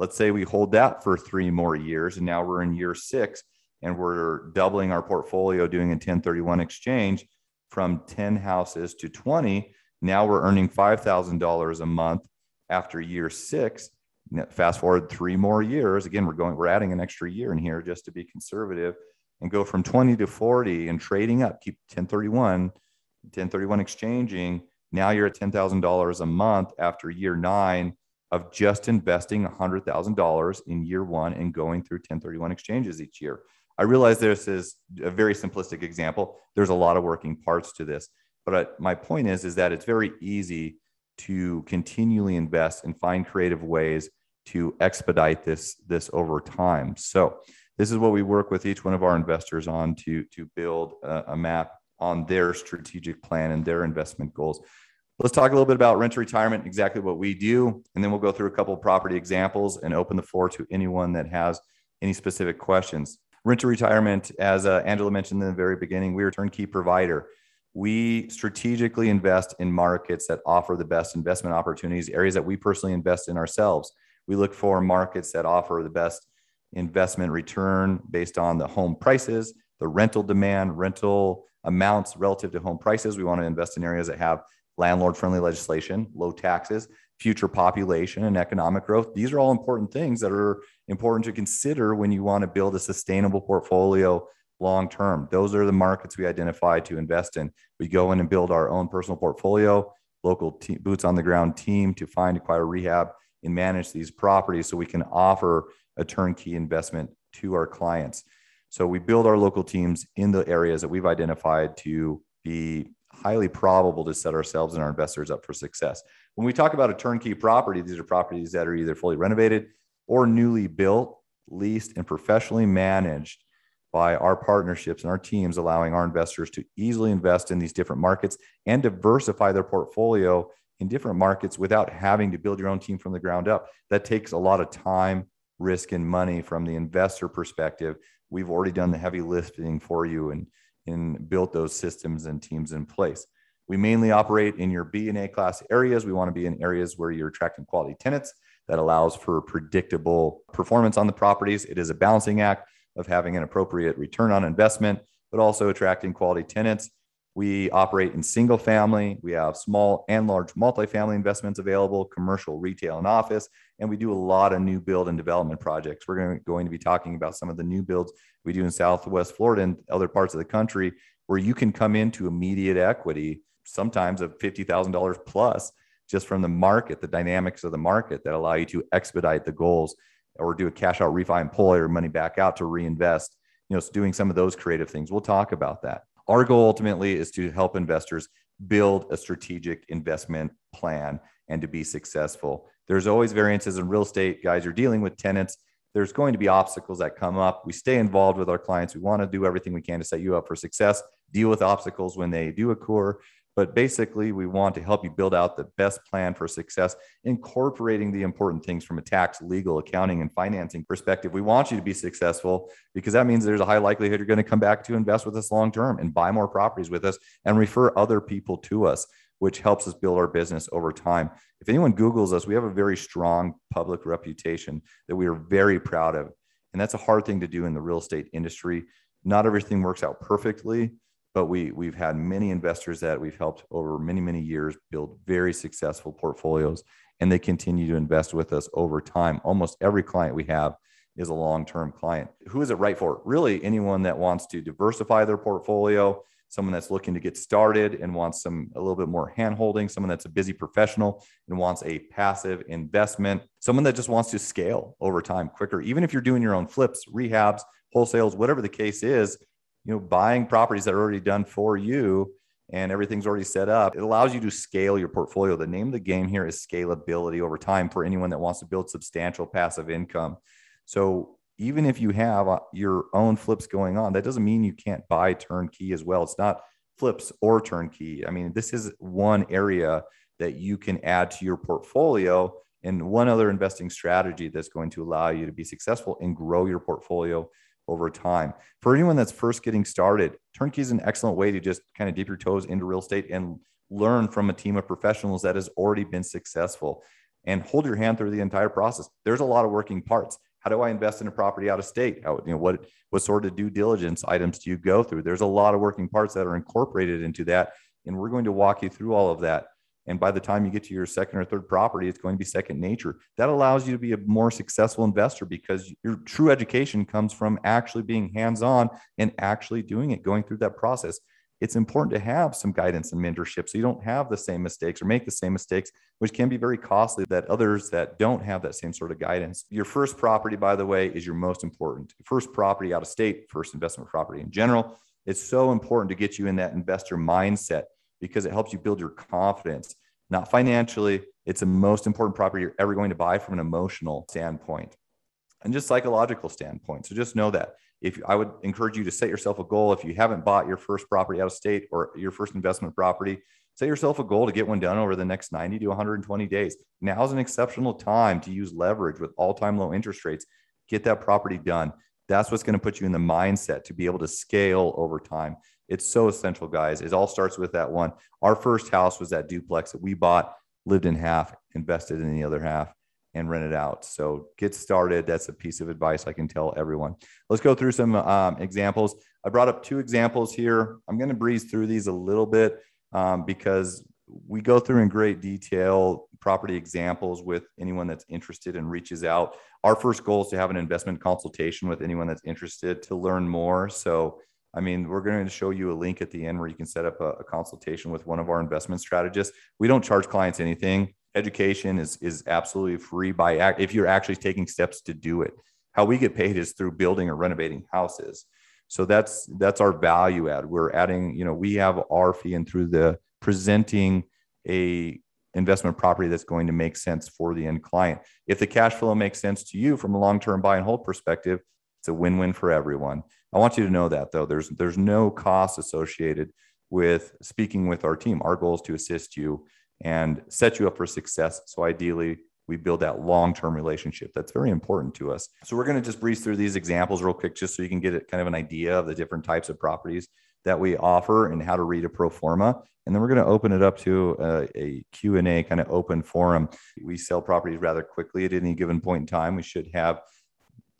Speaker 3: Let's say we hold that for three more years, and now we're in year six, and we're doubling our portfolio doing a 1031 exchange from 10 houses to 20. Now we're earning $5,000 a month after year six. Fast forward three more years. Again, we're going, we're adding an extra year in here just to be conservative and go from 20 to 40 and trading up, keep 1031, 1031 exchanging. Now you're at $10,000 a month after year nine of just investing $100,000 in year one and going through 1031 exchanges each year. I realize this is a very simplistic example. There's a lot of working parts to this, but my point is, is that it's very easy to continually invest and find creative ways to expedite this, this over time. So this is what we work with each one of our investors on to, to build a, a map on their strategic plan and their investment goals. Let's talk a little bit about rent retirement, exactly what we do, and then we'll go through a couple of property examples and open the floor to anyone that has any specific questions. Rent to retirement, as uh, Angela mentioned in the very beginning, we are a turnkey provider. We strategically invest in markets that offer the best investment opportunities, areas that we personally invest in ourselves. We look for markets that offer the best investment return based on the home prices, the rental demand, rental amounts relative to home prices. We want to invest in areas that have landlord friendly legislation, low taxes, future population, and economic growth. These are all important things that are important to consider when you want to build a sustainable portfolio long term. Those are the markets we identify to invest in. We go in and build our own personal portfolio, local te- boots on the ground team to find, acquire, rehab, and manage these properties so we can offer a turnkey investment to our clients. So we build our local teams in the areas that we've identified to be highly probable to set ourselves and our investors up for success. When we talk about a turnkey property, these are properties that are either fully renovated or newly built, leased, and professionally managed by our partnerships and our teams, allowing our investors to easily invest in these different markets and diversify their portfolio in different markets without having to build your own team from the ground up. That takes a lot of time, risk, and money from the investor perspective we've already done the heavy lifting for you and, and built those systems and teams in place. We mainly operate in your B and A class areas. We want to be in areas where you're attracting quality tenants that allows for predictable performance on the properties. It is a balancing act of having an appropriate return on investment, but also attracting quality tenants we operate in single family. We have small and large multifamily investments available, commercial, retail, and office. And we do a lot of new build and development projects. We're going to be talking about some of the new builds we do in Southwest Florida and other parts of the country where you can come into immediate equity, sometimes of $50,000 plus, just from the market, the dynamics of the market that allow you to expedite the goals or do a cash out refi and pull your money back out to reinvest. You know, it's doing some of those creative things. We'll talk about that. Our goal ultimately is to help investors build a strategic investment plan and to be successful. There's always variances in real estate. Guys, you're dealing with tenants. There's going to be obstacles that come up. We stay involved with our clients. We want to do everything we can to set you up for success, deal with obstacles when they do occur, but basically, we want to help you build out the best plan for success, incorporating the important things from a tax, legal, accounting, and financing perspective. We want you to be successful because that means there's a high likelihood you're going to come back to invest with us long term and buy more properties with us and refer other people to us, which helps us build our business over time. If anyone Googles us, we have a very strong public reputation that we are very proud of. And that's a hard thing to do in the real estate industry. Not everything works out perfectly but we we've had many investors that we've helped over many many years build very successful portfolios and they continue to invest with us over time. Almost every client we have is a long-term client. Who is it right for? Really anyone that wants to diversify their portfolio someone that's looking to get started and wants some a little bit more hand holding someone that's a busy professional and wants a passive investment someone that just wants to scale over time quicker. Even if you're doing your own flips rehabs wholesales whatever the case is you know, buying properties that are already done for you and everything's already set up, it allows you to scale your portfolio. The name of the game here is scalability over time for anyone that wants to build substantial passive income. So even if you have uh, your own flips going on, that doesn't mean you can't buy turnkey as well. It's not flips or turnkey. I mean, this is one area that you can add to your portfolio and one other investing strategy that's going to allow you to be successful and grow your portfolio over time. For anyone that's first getting started, turnkey is an excellent way to just kind of dip your toes into real estate and learn from a team of professionals that has already been successful and hold your hand through the entire process. There's a lot of working parts. How do I invest in a property out of state? How, you know, what, what sort of due diligence items do you go through? There's a lot of working parts that are incorporated into that. And we're going to walk you through all of that and by the time you get to your second or third property, it's going to be second nature. That allows you to be a more successful investor because your true education comes from actually being hands on and actually doing it, going through that process. It's important to have some guidance and mentorship so you don't have the same mistakes or make the same mistakes, which can be very costly that others that don't have that same sort of guidance. Your first property, by the way, is your most important. First property out of state, first investment property in general. It's so important to get you in that investor mindset because it helps you build your confidence not financially. It's the most important property you're ever going to buy from an emotional standpoint and just psychological standpoint. So just know that if I would encourage you to set yourself a goal, if you haven't bought your first property out of state or your first investment property, set yourself a goal to get one done over the next 90 to 120 days. Now is an exceptional time to use leverage with all time low interest rates. Get that property done. That's what's going to put you in the mindset to be able to scale over time It's so essential, guys. It all starts with that one. Our first house was that duplex that we bought, lived in half, invested in the other half, and rented out. So get started. That's a piece of advice I can tell everyone. Let's go through some um, examples. I brought up two examples here. I'm going to breeze through these a little bit um, because we go through in great detail property examples with anyone that's interested and reaches out. Our first goal is to have an investment consultation with anyone that's interested to learn more. So, I mean, we're going to show you a link at the end where you can set up a, a consultation with one of our investment strategists. We don't charge clients anything. Education is is absolutely free by act if you're actually taking steps to do it. How we get paid is through building or renovating houses. So that's that's our value add. We're adding, you know, we have our fee and through the presenting a investment property that's going to make sense for the end client. If the cash flow makes sense to you from a long-term buy and hold perspective, it's a win-win for everyone. I want you to know that though there's there's no cost associated with speaking with our team. Our goal is to assist you and set you up for success. So ideally, we build that long-term relationship. That's very important to us. So we're going to just breeze through these examples real quick just so you can get kind of an idea of the different types of properties that we offer and how to read a pro forma and then we're going to open it up to uh, a, a, q&a kind of open forum we sell properties rather quickly at any given point in time we should have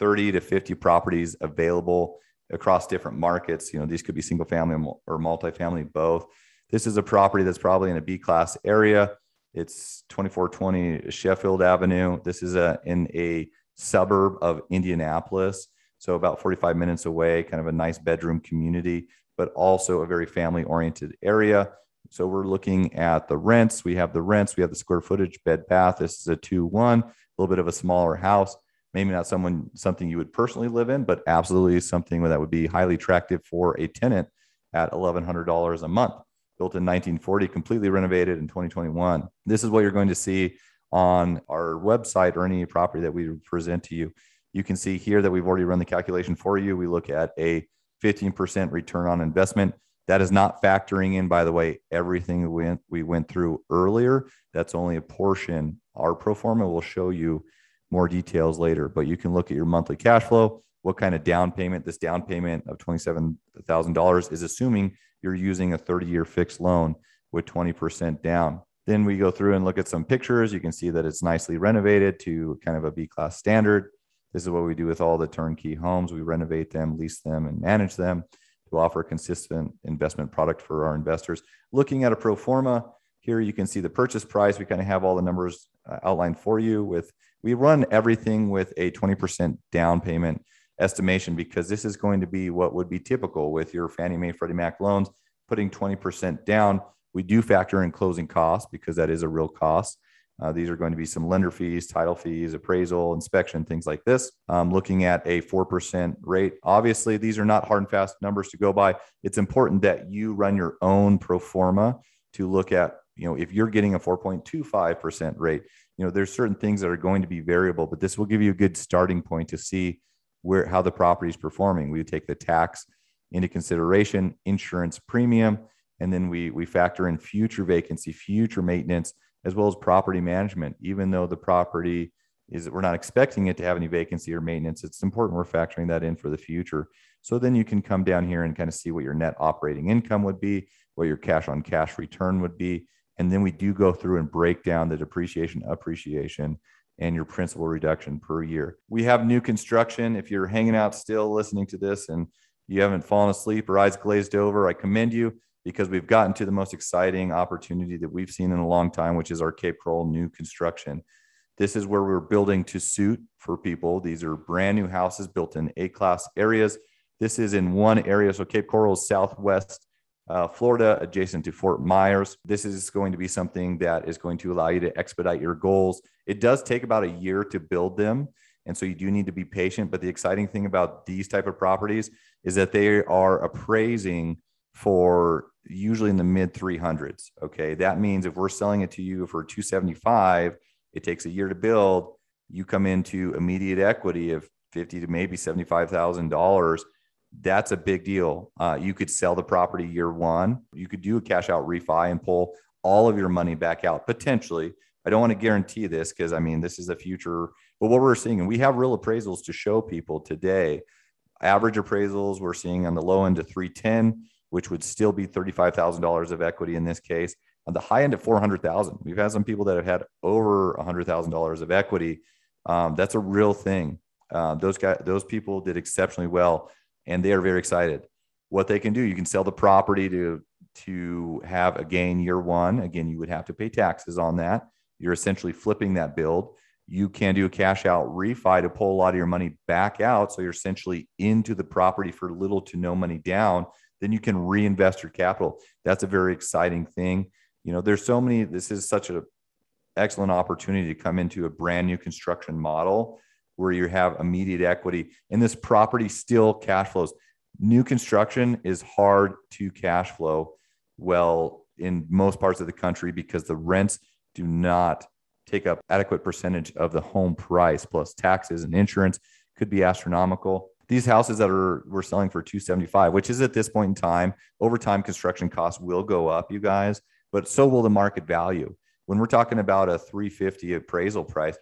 Speaker 3: 30 to 50 properties available across different markets you know these could be single family or multifamily both this is a property that's probably in a b class area it's 2420 sheffield avenue this is a in a suburb of indianapolis so about 45 minutes away kind of a nice bedroom community but also a very family oriented area so we're looking at the rents. We have the rents. We have the square footage, bed, bath. This is a two one, a little bit of a smaller house. Maybe not someone something you would personally live in, but absolutely something that would be highly attractive for a tenant at eleven hundred dollars a month. Built in 1940, completely renovated in 2021. This is what you're going to see on our website or any property that we present to you. You can see here that we've already run the calculation for you. We look at a 15% return on investment that is not factoring in, by the way, everything we went, we went through earlier. That's only a portion. Our pro forma will show you more details later, but you can look at your monthly cash flow, what kind of down payment. This down payment of $27,000 is assuming you're using a 30 year fixed loan with 20% down. Then we go through and look at some pictures. You can see that it's nicely renovated to kind of a B class standard. This is what we do with all the turnkey homes. We renovate them, lease them, and manage them to offer a consistent investment product for our investors. Looking at a pro forma, here you can see the purchase price. We kind of have all the numbers uh, outlined for you with we run everything with a 20% down payment estimation because this is going to be what would be typical with your Fannie Mae Freddie Mac loans putting 20% down. We do factor in closing costs because that is a real cost. Uh, these are going to be some lender fees, title fees, appraisal, inspection, things like this. Um, looking at a 4% rate. Obviously, these are not hard and fast numbers to go by. It's important that you run your own pro forma to look at, you know, if you're getting a 4.25% rate, you know, there's certain things that are going to be variable, but this will give you a good starting point to see where how the property is performing. We take the tax into consideration, insurance premium, and then we we factor in future vacancy, future maintenance as well as property management. Even though the property is, we're not expecting it to have any vacancy or maintenance, it's important we're factoring that in for the future. So then you can come down here and kind of see what your net operating income would be, what your cash on cash return would be. And then we do go through and break down the depreciation, appreciation, and your principal reduction per year. We have new construction. If you're hanging out still listening to this and you haven't fallen asleep or eyes glazed over, I commend you because we've gotten to the most exciting opportunity that we've seen in a long time, which is our Cape Coral new construction. This is where we're building to suit for people. These are brand new houses built in A class areas. This is in one area. So Cape Coral is southwest uh, Florida, adjacent to Fort Myers. This is going to be something that is going to allow you to expedite your goals. It does take about a year to build them. And so you do need to be patient. But the exciting thing about these type of properties is that they are appraising for usually in the mid 300s. Okay. That means if we're selling it to you for 275, it takes a year to build. You come into immediate equity of 50 to maybe $75,000. That's a big deal. Uh, you could sell the property year one. You could do a cash out refi and pull all of your money back out potentially. I don't want to guarantee this because I mean, this is the future. But what we're seeing, and we have real appraisals to show people today. Average appraisals we're seeing on the low end to 310 which would still be $35,000 of equity in this case. On the high end of 400,000, we've had some people that have had over $100,000 of equity. Um, that's a real thing. Uh, those guys, those people did exceptionally well, and they are very excited. What they can do, you can sell the property to to have a gain year one. Again, you would have to pay taxes on that. You're essentially flipping that build. You can do a cash out refi to pull a lot of your money back out. So you're essentially into the property for little to no money down. Then you can reinvest your capital. That's a very exciting thing. You know, there's so many, this is such an excellent opportunity to come into a brand new construction model where you have immediate equity and this property still cash flows. New construction is hard to cash flow well in most parts of the country because the rents do not take up adequate percentage of the home price plus taxes and insurance could be astronomical these houses that are we're selling for 275 which is at this point in time over time construction costs will go up you guys but so will the market value when we're talking about a 350 appraisal price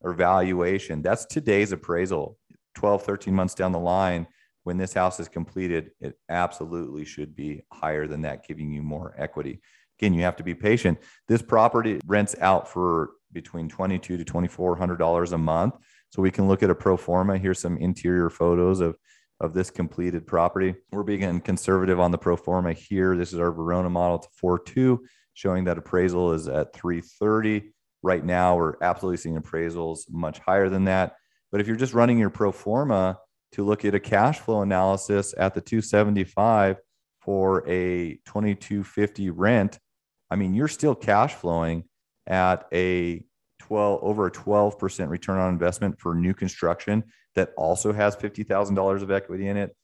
Speaker 3: or valuation that's today's appraisal. 12 13 months down the line when this house is completed it absolutely should be higher than that giving you more equity. Again you have to be patient. This property rents out for between 22 to 2400 dollars a month. So we can look at a pro forma. Here's some interior photos of of this completed property. We're being conservative on the pro forma here. This is our verona model. To 4.2 showing that appraisal is at 330 right now we're absolutely seeing appraisals much higher than that but if you're just running your pro forma to look at a cash flow analysis at the 275 for a 2250 rent i mean you're still cash flowing at a 12 over a 12% return on investment for new construction that also has $50,000 of equity in it.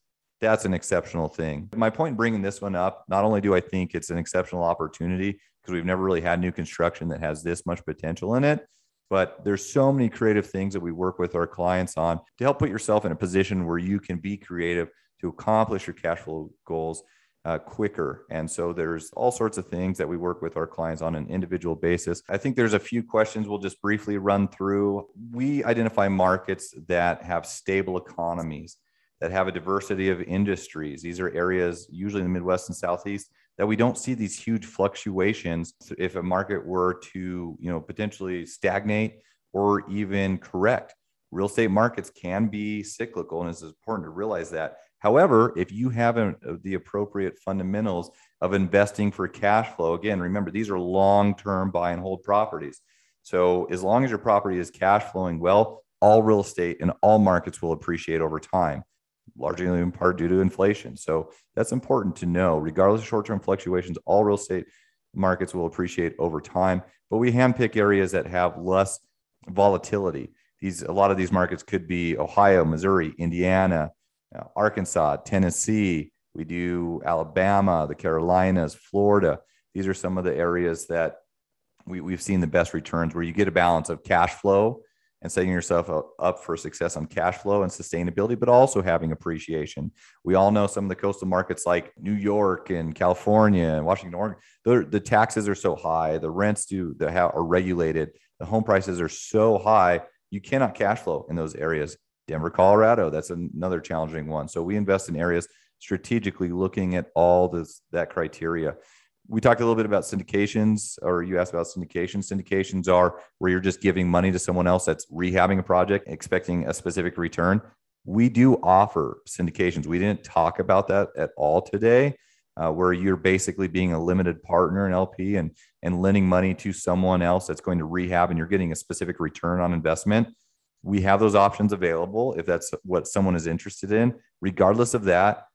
Speaker 3: That's an exceptional thing. My point bringing this one up, not only do I think it's an exceptional opportunity because we've never really had new construction that has this much potential in it, but there's so many creative things that we work with our clients on to help put yourself in a position where you can be creative to accomplish your cash flow goals uh, quicker. And so there's all sorts of things that we work with our clients on an individual basis. I think there's a few questions we'll just briefly run through. We identify markets that have stable economies, that have a diversity of industries. These are areas, usually in the Midwest and Southeast, that we don't see these huge fluctuations. If a market were to, you know, potentially stagnate or even correct, real estate markets can be cyclical, and it's important to realize that However, if you have a, uh, the appropriate fundamentals of investing for cash flow, again, remember these are long term buy and hold properties. So as long as your property is cash flowing well, all real estate and all markets will appreciate over time, largely in part due to inflation. So that's important to know. Regardless of short term fluctuations, all real estate markets will appreciate over time. But we handpick areas that have less volatility. These a lot of these markets could be Ohio, Missouri, Indiana, uh, Arkansas, Tennessee, we do Alabama, the Carolinas, Florida. These are some of the areas that we, we've seen the best returns where you get a balance of cash flow and setting yourself up for success on cash flow and sustainability, but also having appreciation. We all know some of the coastal markets like New York and California and Washington, Oregon, the taxes are so high, the rents do the are regulated, the home prices are so high, you cannot cash flow in those areas. Denver, Colorado, that's another challenging one. So we invest in areas strategically looking at all this that criteria. We talked a little bit about syndications, or you asked about syndications. Syndications are where you're just giving money to someone else that's rehabbing a project, expecting a specific return. We do offer syndications. We didn't talk about that at all today, uh, where you're basically being a limited partner in LP and and lending money to someone else that's going to rehab, and you're getting a specific return on investment we have those options available if that's what someone is interested in. Regardless of that,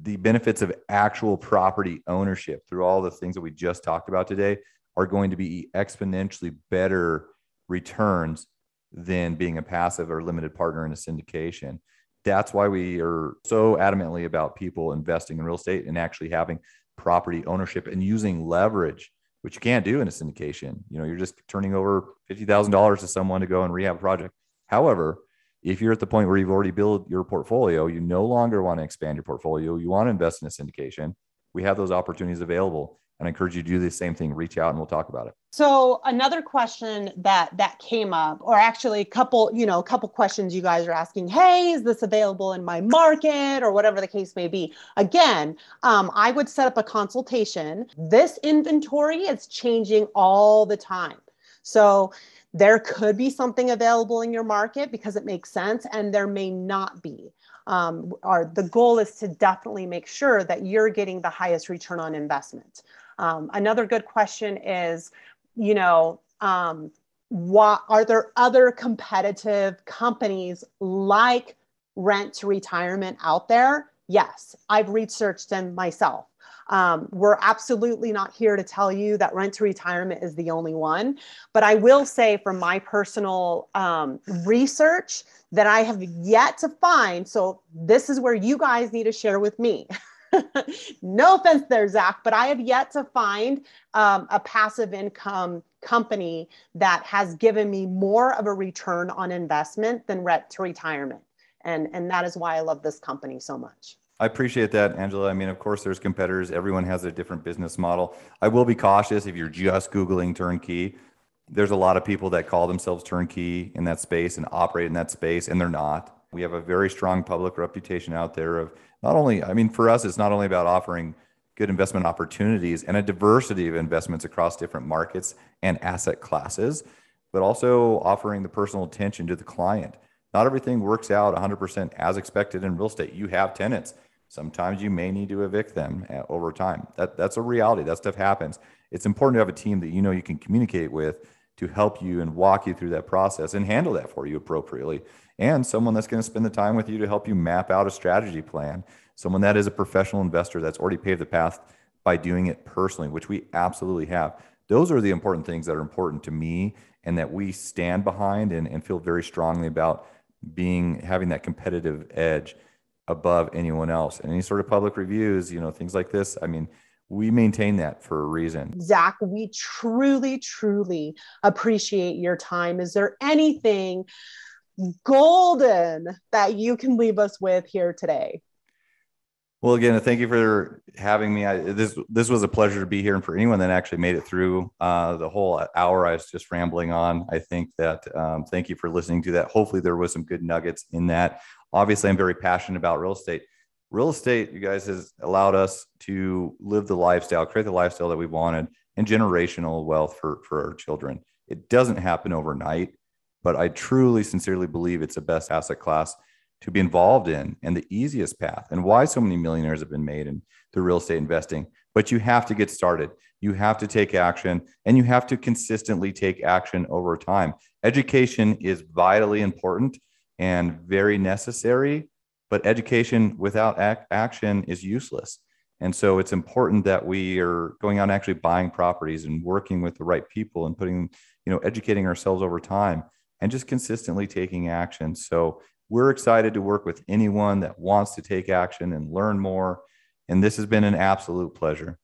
Speaker 3: the benefits of actual property ownership through all the things that we just talked about today are going to be exponentially better returns than being a passive or limited partner in a syndication. That's why we are so adamantly about people investing in real estate and actually having property ownership and using leverage which you can't do in a syndication. You know, you're just turning over $50,000 to someone to go and rehab a project. However, if you're at the point where you've already built your portfolio, you no longer want to expand your portfolio, you want to invest in a syndication, we have those opportunities available. And I encourage you to do the same thing. Reach out and we'll talk about it.
Speaker 2: So another question that that came up, or actually a couple, you know, a couple questions you guys are asking. Hey, is this available in my market, or whatever the case may be? Again, um, I would set up a consultation. This inventory is changing all the time, so there could be something available in your market because it makes sense, and there may not be. Um, the goal is to definitely make sure that you're getting the highest return on investment. Um, another good question is you know, um, what are there other competitive companies like rent to retirement out there? Yes, I've researched them myself. Um, we're absolutely not here to tell you that rent to retirement is the only one. But I will say, from my personal um, research, that I have yet to find. So, this is where you guys need to share with me. *laughs* no offense there, Zach, but I have yet to find um, a passive income company that has given me more of a return on investment than rent to retirement. And, and that is why I love this company so much.
Speaker 3: I appreciate that, Angela. I mean, of course, there's competitors. Everyone has a different business model. I will be cautious if you're just Googling turnkey. There's a lot of people that call themselves turnkey in that space and operate in that space, and they're not. We have a very strong public reputation out there of not only, I mean, for us, it's not only about offering good investment opportunities and a diversity of investments across different markets and asset classes, but also offering the personal attention to the client. Not everything works out 100% as expected in real estate. You have tenants. Sometimes you may need to evict them uh, over time. That, that's a reality. That stuff happens. It's important to have a team that you know you can communicate with to help you and walk you through that process and handle that for you appropriately and someone that's going to spend the time with you to help you map out a strategy plan. Someone that is a professional investor that's already paved the path by doing it personally, which we absolutely have. Those are the important things that are important to me and that we stand behind and, and feel very strongly about being having that competitive edge above anyone else. And any sort of public reviews, you know, things like this. I mean, we maintain that for a reason.
Speaker 2: Zach, we truly, truly appreciate your time. Is there anything golden that you can leave us with here today.
Speaker 3: Well, again, thank you for having me. I, this this was a pleasure to be here, and for anyone that actually made it through uh, the whole hour I was just rambling on, I think that um, thank you for listening to that. Hopefully, there was some good nuggets in that. Obviously, I'm very passionate about real estate. Real estate, you guys, has allowed us to live the lifestyle, create the lifestyle that we wanted, and generational wealth for for our children. It doesn't happen overnight but I truly, sincerely believe it's the best asset class to be involved in and the easiest path and why so many millionaires have been made in the real estate investing. But you have to get started. You have to take action and you have to consistently take action over time. Education is vitally important and very necessary, but education without ac- action is useless. And so it's important that we are going out and actually buying properties and working with the right people and putting, you know, educating ourselves over time and just consistently taking action. So we're excited to work with anyone that wants to take action and learn more. And this has been an absolute pleasure.